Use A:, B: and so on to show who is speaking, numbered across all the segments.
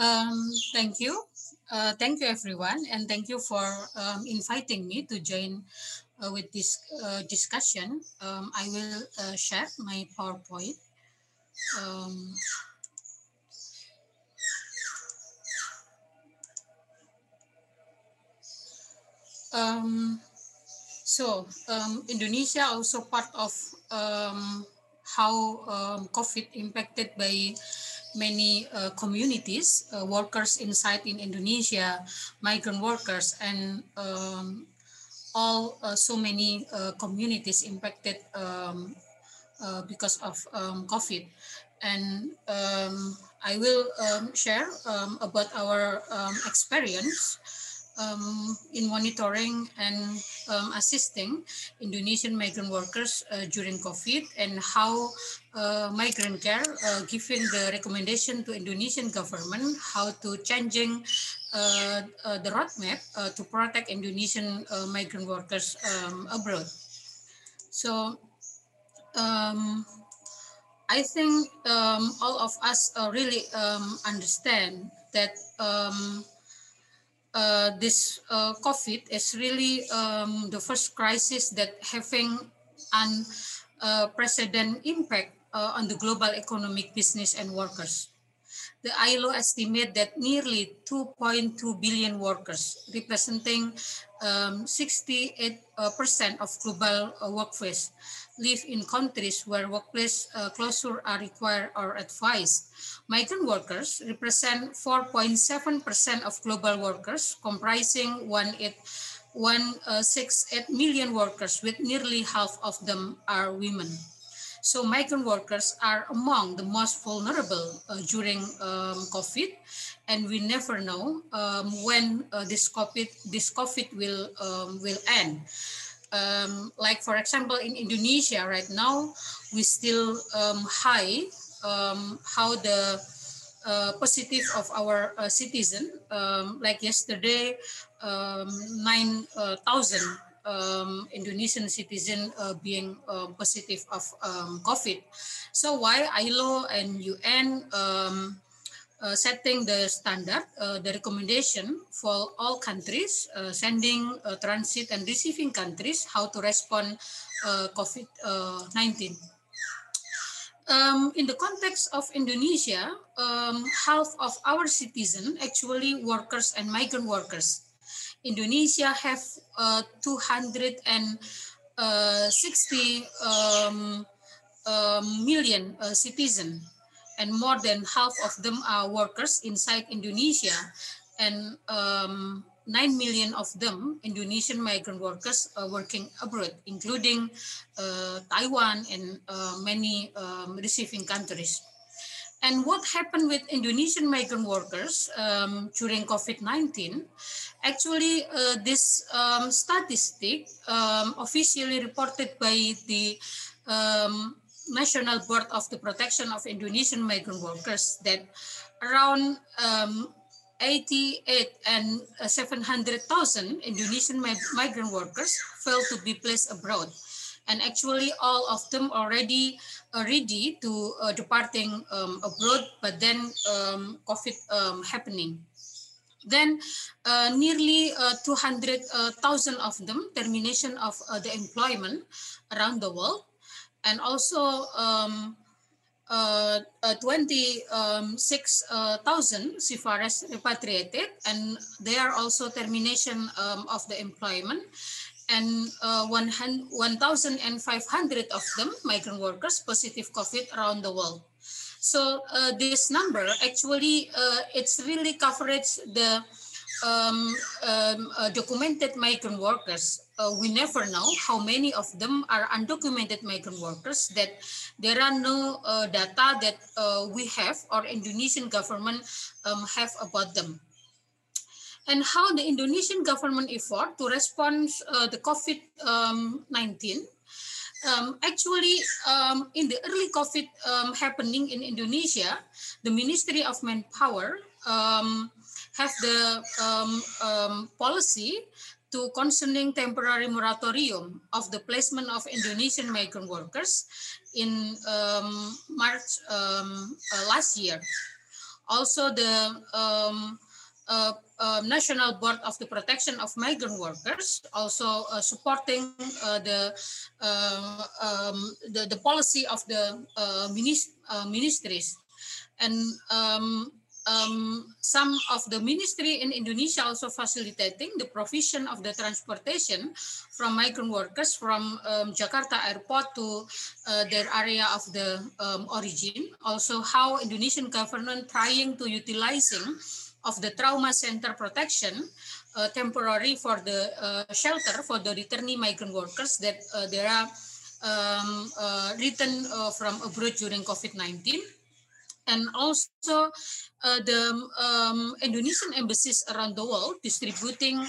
A: Um, thank you. Uh, thank you, everyone, and thank you for um, inviting me to join uh, with this uh, discussion. Um, I will uh, share my PowerPoint. Um, um, so um, Indonesia also part of how COVID impacted by many uh, communities, uh, workers inside in Indonesia, migrant workers, and um, all uh, so many uh, communities impacted um, uh, because of um, COVID. And um, I will um, share um, about our experience um, in monitoring and um, assisting Indonesian migrant workers uh, during COVID and how uh, migrant care uh, giving the recommendation to Indonesian government how to changing uh, uh, the roadmap uh, to protect Indonesian migrant workers um, abroad. So um, I think um, all of us really um, understand that uh, this uh, COVID is really um, the first crisis that having an unprecedented impact uh, on the global economic business and workers. The ILO estimate that nearly 2.2 billion workers, representing 68% um, of global uh, workforce, live in countries where workplace uh, closure are required or advised. Migrant workers represent 4.7% of global workers, comprising 168 million workers, with nearly half of them are women. So migrant workers are among the most vulnerable uh, during um, COVID, and we never know um, when uh, this COVID this COVID will um, will end. Um, like for example, in Indonesia right now, we still um, high um, how the uh, positive of our uh, citizen. like yesterday, nine uh, thousand um, Indonesian citizen uh, being uh, positive of um, COVID. So why ILO and UN um, uh, setting the standard, uh, the recommendation for all countries, uh, sending uh, transit and receiving countries, how to respond COVID-19. Um, in the context of Indonesia, um, half of our citizens actually workers and migrant workers. Indonesia have uh, 260 uh, um, uh, million uh, citizens, and more than half of them are workers inside Indonesia, and um, 9 million of them Indonesian migrant workers are working abroad, including uh, Taiwan and uh, many um, receiving countries. And what happened with Indonesian migrant workers um, during COVID-19, actually uh, this um, statistic um, officially reported by the um, National Board of the Protection of Indonesian Migrant Workers that around um, 88 and 700,000 Indonesian migrant workers failed to be placed abroad and actually all of them already uh, ready to uh, departing um, abroad, but then um, COVID um, happening. Then uh, nearly uh, 200,000 of them termination of uh, the employment around the world, and also um, uh, uh, 26,000 um, CFRS repatriated, and they are also termination um, of the employment and uh, 1,500 of them, migrant workers, positive COVID around the world. So uh, this number actually, uh, it's really coverage the um, um, uh, documented migrant workers. Uh, we never know how many of them are undocumented migrant workers that there are no uh, data that we have or Indonesian government um, have about them and how the Indonesian government effort to respond uh, the COVID-19. Um, actually, um, in the early COVID um, happening in Indonesia, the Ministry of Manpower um, have the um, um, policy to concerning temporary moratorium of the placement of Indonesian migrant workers in March uh, last year. Also, the um, uh, uh, National Board of the Protection of Migrant Workers, also uh, supporting uh, the, uh, um, the, the policy of the ministries, and um, um, some of the ministry in Indonesia also facilitating the provision of the transportation from migrant workers from um, Jakarta airport to uh, their area of the um, origin. Also how Indonesian government trying to utilizing of the trauma center protection uh, temporary for the uh, shelter for the returning migrant workers that uh, there are um, uh, returned uh, from abroad during COVID-19 and also uh, the um, Indonesian embassies around the world distributing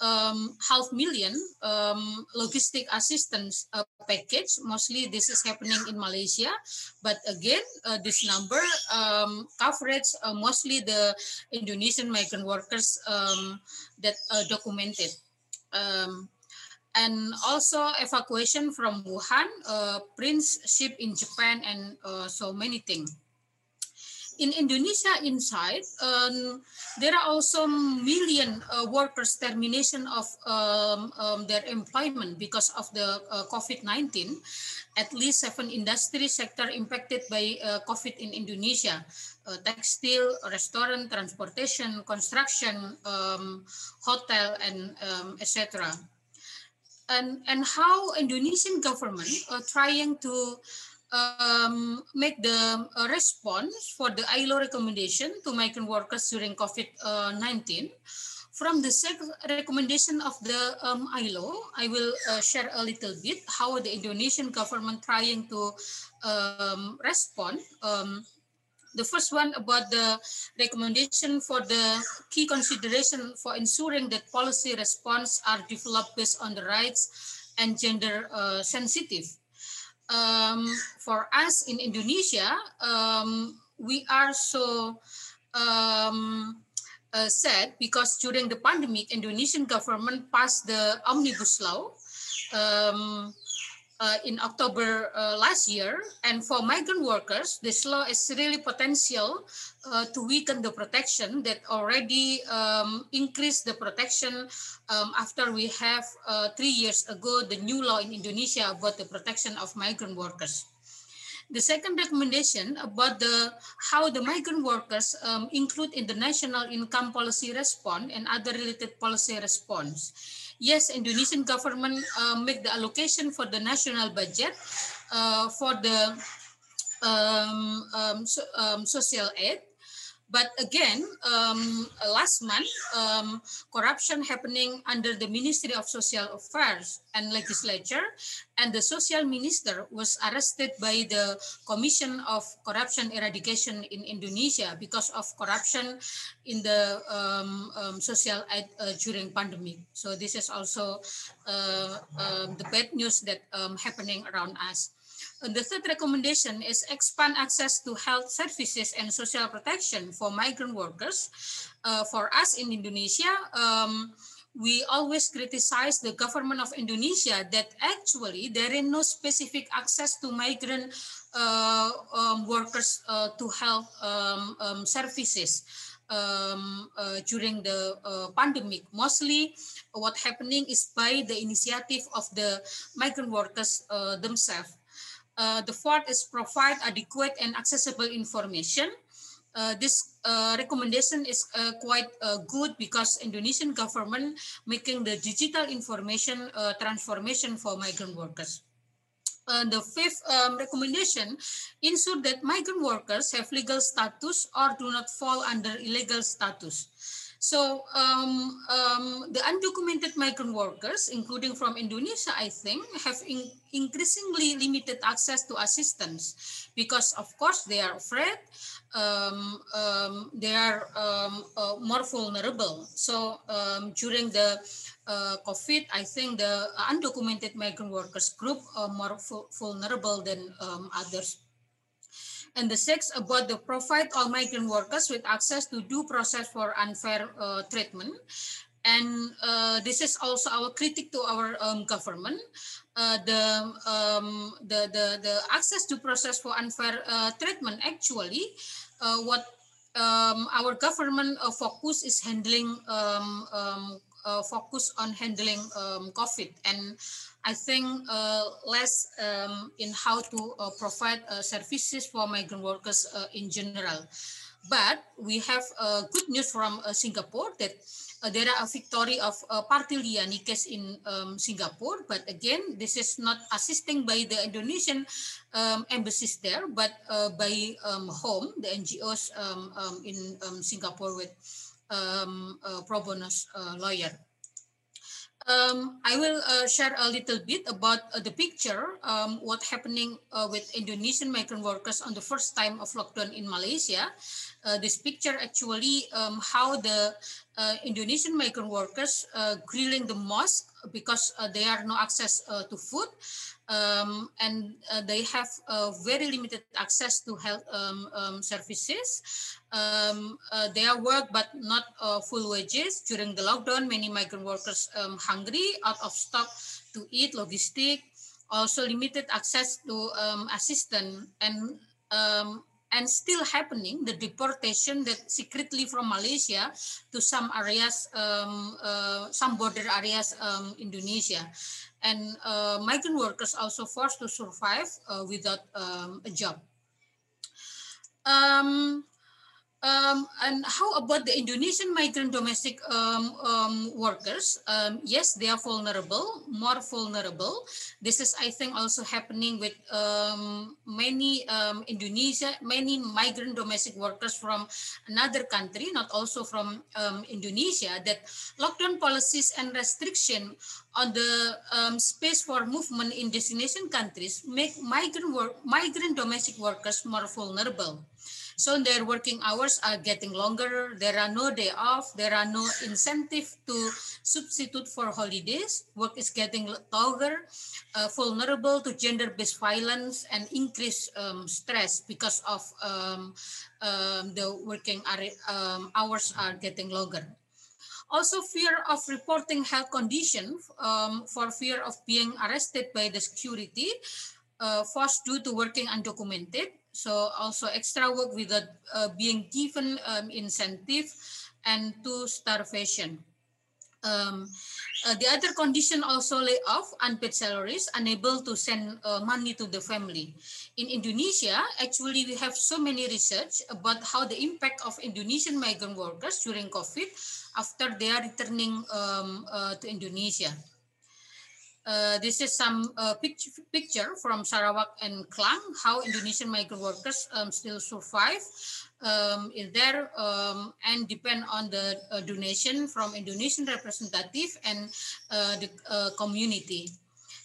A: um, half million um, logistic assistance uh, package. Mostly this is happening in Malaysia, but again, uh, this number um, coverage uh, mostly the Indonesian migrant workers um, that uh, documented. Um, and also evacuation from Wuhan, uh, Prince ship in Japan, and uh, so many things in Indonesia inside, um, there are also million uh, workers termination of um, um, their employment because of the uh, COVID-19. At least seven industry sector impacted by uh, COVID in Indonesia. Uh, textile, restaurant, transportation, construction, um, hotel, and um, etc. And, and how Indonesian government are trying to um, make the uh, response for the ILO recommendation to migrant workers during COVID-19. From the second recommendation of the um, ILO, I will uh, share a little bit how the Indonesian government trying to um, respond. Um, the first one about the recommendation for the key consideration for ensuring that policy response are developed based on the rights and gender uh, sensitive um, for us in Indonesia, um, we are so um, uh, sad because during the pandemic, Indonesian government passed the omnibus law. Um, uh, in October uh, last year. And for migrant workers, this law is really potential uh, to weaken the protection that already um, increased the protection um, after we have uh, three years ago the new law in Indonesia about the protection of migrant workers. The second recommendation about the how the migrant workers um, include in the national income policy response and other related policy response yes, Indonesian government uh, make the allocation for the national budget uh, for the um, um, so, um, social aid but again, um, last month, um, corruption happening under the Ministry of Social Affairs and Legislature, and the social minister was arrested by the Commission of Corruption Eradication in Indonesia because of corruption in the um, um social aid uh, during pandemic. So this is also uh, uh, the bad news that um, happening around us. The third recommendation is expand access to health services and social protection for migrant workers. Uh, for us in Indonesia, um, we always criticize the government of Indonesia that actually there is no specific access to migrant uh, um, workers uh, to health um, um services. Um, uh, during the uh, pandemic. Mostly what happening is by the initiative of the migrant workers uh, themselves. Uh, the fourth is provide adequate and accessible information. Uh, this uh, recommendation is uh, quite uh, good because Indonesian government making the digital information uh, transformation for migrant workers. the fifth um, recommendation, ensure that migrant workers have legal status or do not fall under illegal status. So um, um, the undocumented migrant workers, including from Indonesia, I think, have in increasingly limited access to assistance because, of course, they are afraid, um, um they are um, uh, more vulnerable. So um, during the uh, COVID, I think the undocumented migrant workers group are more vulnerable than others and the sixth about the provide all migrant workers with access to due process for unfair uh, treatment. And uh, this is also our critic to our um, government. Uh, the, um, the, the, the access to process for unfair uh, treatment actually, uh, what um, our government uh, focus is handling um, um, uh, focus on handling um, COVID, and I think uh, less um, in how to uh, provide uh, services for migrant workers uh, in general. But we have good news from Singapore that uh, there are a victory of uh, Parti Liyani case in um, Singapore, but again, this is not assisting by the Indonesian um, embassies there, but uh, by um, HOME, the NGOs um, in Singapore with um, pro uh, lawyer. Um, I will uh, share a little bit about uh, the picture, um, what happening uh, with Indonesian migrant workers on the first time of lockdown in Malaysia. Uh, this picture actually um, how the uh, Indonesian migrant workers grilling the mosque because they are no access to food um, and they have very limited access to health um, um, services. Um, they are work but not full wages. During the lockdown, many migrant workers um, hungry, out of stock to eat, logistic, also limited access to um, assistance and and still happening the deportation that secretly from Malaysia to some areas, um, uh, some border areas um, Indonesia. And uh, migrant workers also forced to survive uh, without um, a job. Um, um, and how about the Indonesian migrant domestic um, um, workers? Um, yes, they are vulnerable, more vulnerable. This is, I think, also happening with um, many um, Indonesia, many migrant domestic workers from another country, not also from Indonesia, that lockdown policies and restriction on the space for movement in destination countries make migrant work, migrant domestic workers more vulnerable. So their working hours are getting longer. There are no day off. There are no incentive to substitute for holidays. Work is getting longer, uh, vulnerable to gender-based violence and increased um, stress because of um, um, the working um, hours are getting longer also fear of reporting health condition um, for fear of being arrested by the security uh, forced due to working undocumented so also extra work without uh, being given um, incentive and to starvation. Um, uh, the other condition also lay off unpaid salaries, unable to send uh, money to the family. In Indonesia, actually, we have so many research about how the impact of Indonesian migrant workers during COVID after they are returning um, uh, to Indonesia. Uh, this is some uh, picture, picture from Sarawak and Klang, how Indonesian migrant workers um, still survive um, in there um, and depend on the uh, donation from Indonesian representative and uh, the uh, community.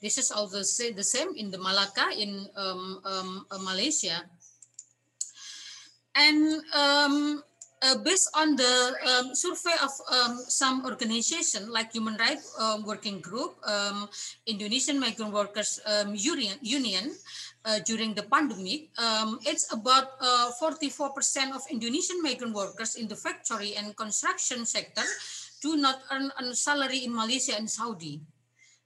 A: This is also the same in the Malacca in um, um, Malaysia. And um, uh, based on the um, survey of um, some organization like Human Rights um, Working Group, um, Indonesian Migrant Workers um, Union, Union uh, during the pandemic, um, it's about 44% uh, of Indonesian migrant workers in the factory and construction sector do not earn a salary in Malaysia and Saudi.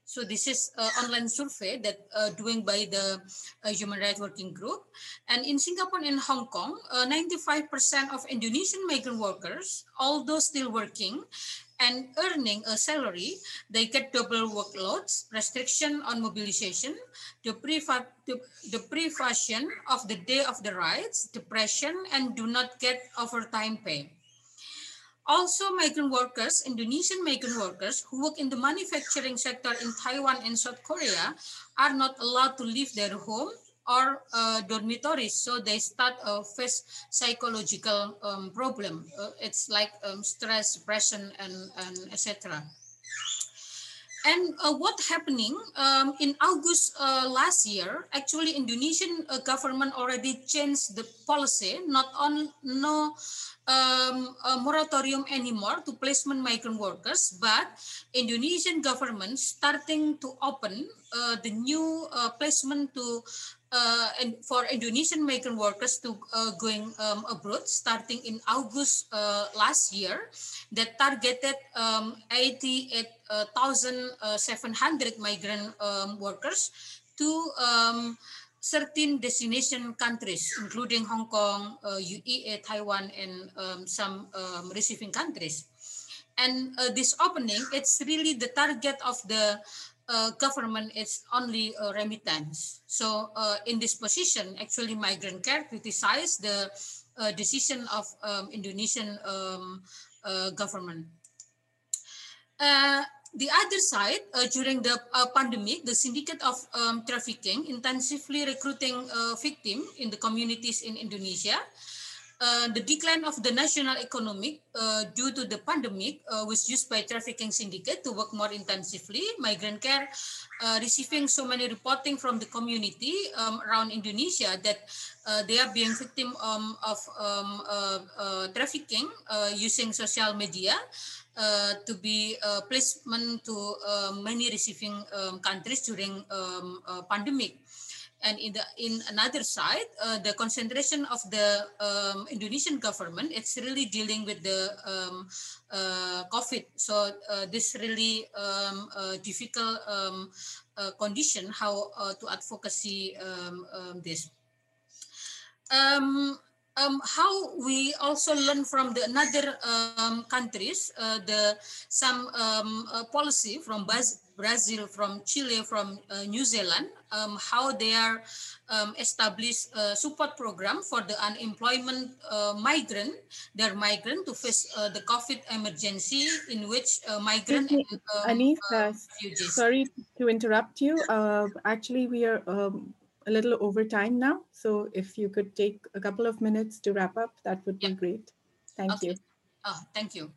A: So this is an online survey that uh, doing by the uh, Human Rights Working Group. And in Singapore and Hong Kong, 95% uh, of Indonesian migrant workers, although still working and earning a salary, they get double workloads, restriction on mobilization, depriva deprivation of the day of the rights, depression, and do not get overtime pay. Also, migrant workers, Indonesian migrant workers who work in the manufacturing sector in Taiwan and South Korea are not allowed to leave their home or uh, dormitories. So they start a face psychological um, problem. Uh, it's like um, stress, depression, and, and etc. And uh, what happening um, in August uh, last year, actually Indonesian uh, government already changed the policy, not on no um, a moratorium anymore to placement migrant workers, but Indonesian government starting to open uh, the new uh, placement to uh, and for Indonesian migrant workers to uh, going um, abroad starting in August uh, last year that targeted um, 88,700 uh, migrant um, workers to 13 destination countries, including Hong Kong, uh, UEA, Taiwan, and um, some um, receiving countries. And uh, this opening, it's really the target of the uh, government is only remittance. So uh, in this position, actually migrant care criticized the uh, decision of um, Indonesian um, uh, government. The other side, uh, during the uh, pandemic, the syndicate of um, trafficking intensively recruiting uh, victims in the communities in Indonesia. Uh, the decline of the national economy uh, due to the pandemic uh, was used by trafficking syndicate to work more intensively. Migrant care receiving so many reporting from the community um, around Indonesia that they are being victim um, of um, trafficking using social media. Uh, to be uh, placement to uh, many receiving um, countries during um, pandemic. And in the in another side, the concentration of the um, Indonesian government, it's really dealing with the um, COVID. So this really um, difficult um, condition how to advocacy this. Um, um, how we also learn from the another um, countries, uh, the some um, uh, policy from Brazil, from Chile, from uh, New Zealand, um, how they are um, established a support program for the unemployment uh, migrant, their migrant to face uh, the COVID emergency in which uh, migrant and
B: um, sorry to interrupt you. actually, we are a little over time now. So if you could take a couple of minutes to wrap up, that would be great. Thank okay. you.
A: Oh, thank you.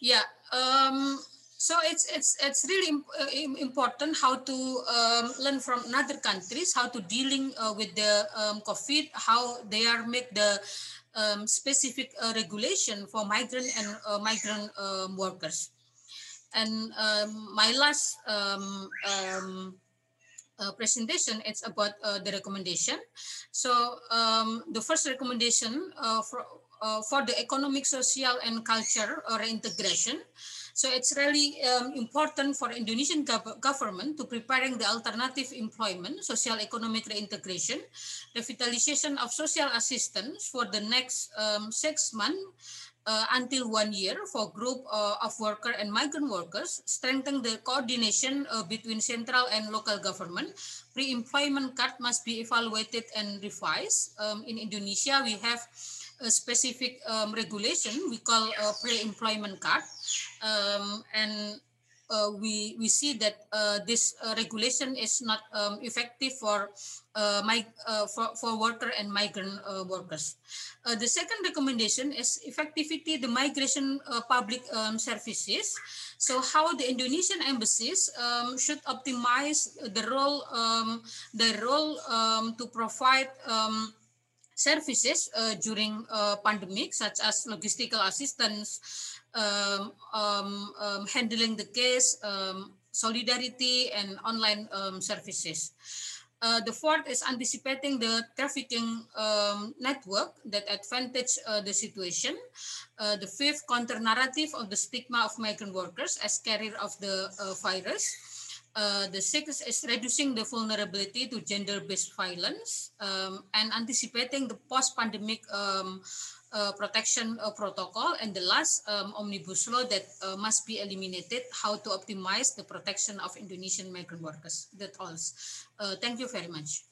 A: Yeah. Um, so it's it's it's really uh, important how to um, learn from other countries how to dealing uh, with the um, COVID, how they are make the um, specific uh, regulation for migrant and uh, migrant um, workers. And um, my last um, uh, presentation, it's about uh, the recommendation. So um, the first recommendation uh, for, uh, for the economic, social, and culture reintegration. So it's really um, important for Indonesian gov government to preparing the alternative employment, social economic reintegration, the revitalization of social assistance for the next um, six months uh, until one year for group uh, of worker and migrant workers, strengthen the coordination uh, between central and local government. Pre-employment card must be evaluated and revised. Um, in Indonesia, we have a specific um, regulation we call a pre-employment card. Um, and uh, we, we see that uh, this uh, regulation is not um, effective for, uh, my, uh, for, for worker and migrant uh, workers. the second recommendation is effectivity the migration public um, services. So how the Indonesian embassies um, should optimize the role, um, the role um, to provide services during pandemic, such as logistical assistance, um, um, um, handling the case, um, solidarity, and online um, services. Uh, the fourth is anticipating the trafficking um, network that advantage uh, the situation. Uh, the fifth, counter narrative of the stigma of migrant workers as carrier of the uh, virus. Uh, the sixth is reducing the vulnerability to gender-based violence um, and anticipating the post-pandemic um, uh, protection uh, protocol. And the last um, omnibus law that uh, must be eliminated how to optimize the protection of indonesian migrant workers. That all uh, thank you very much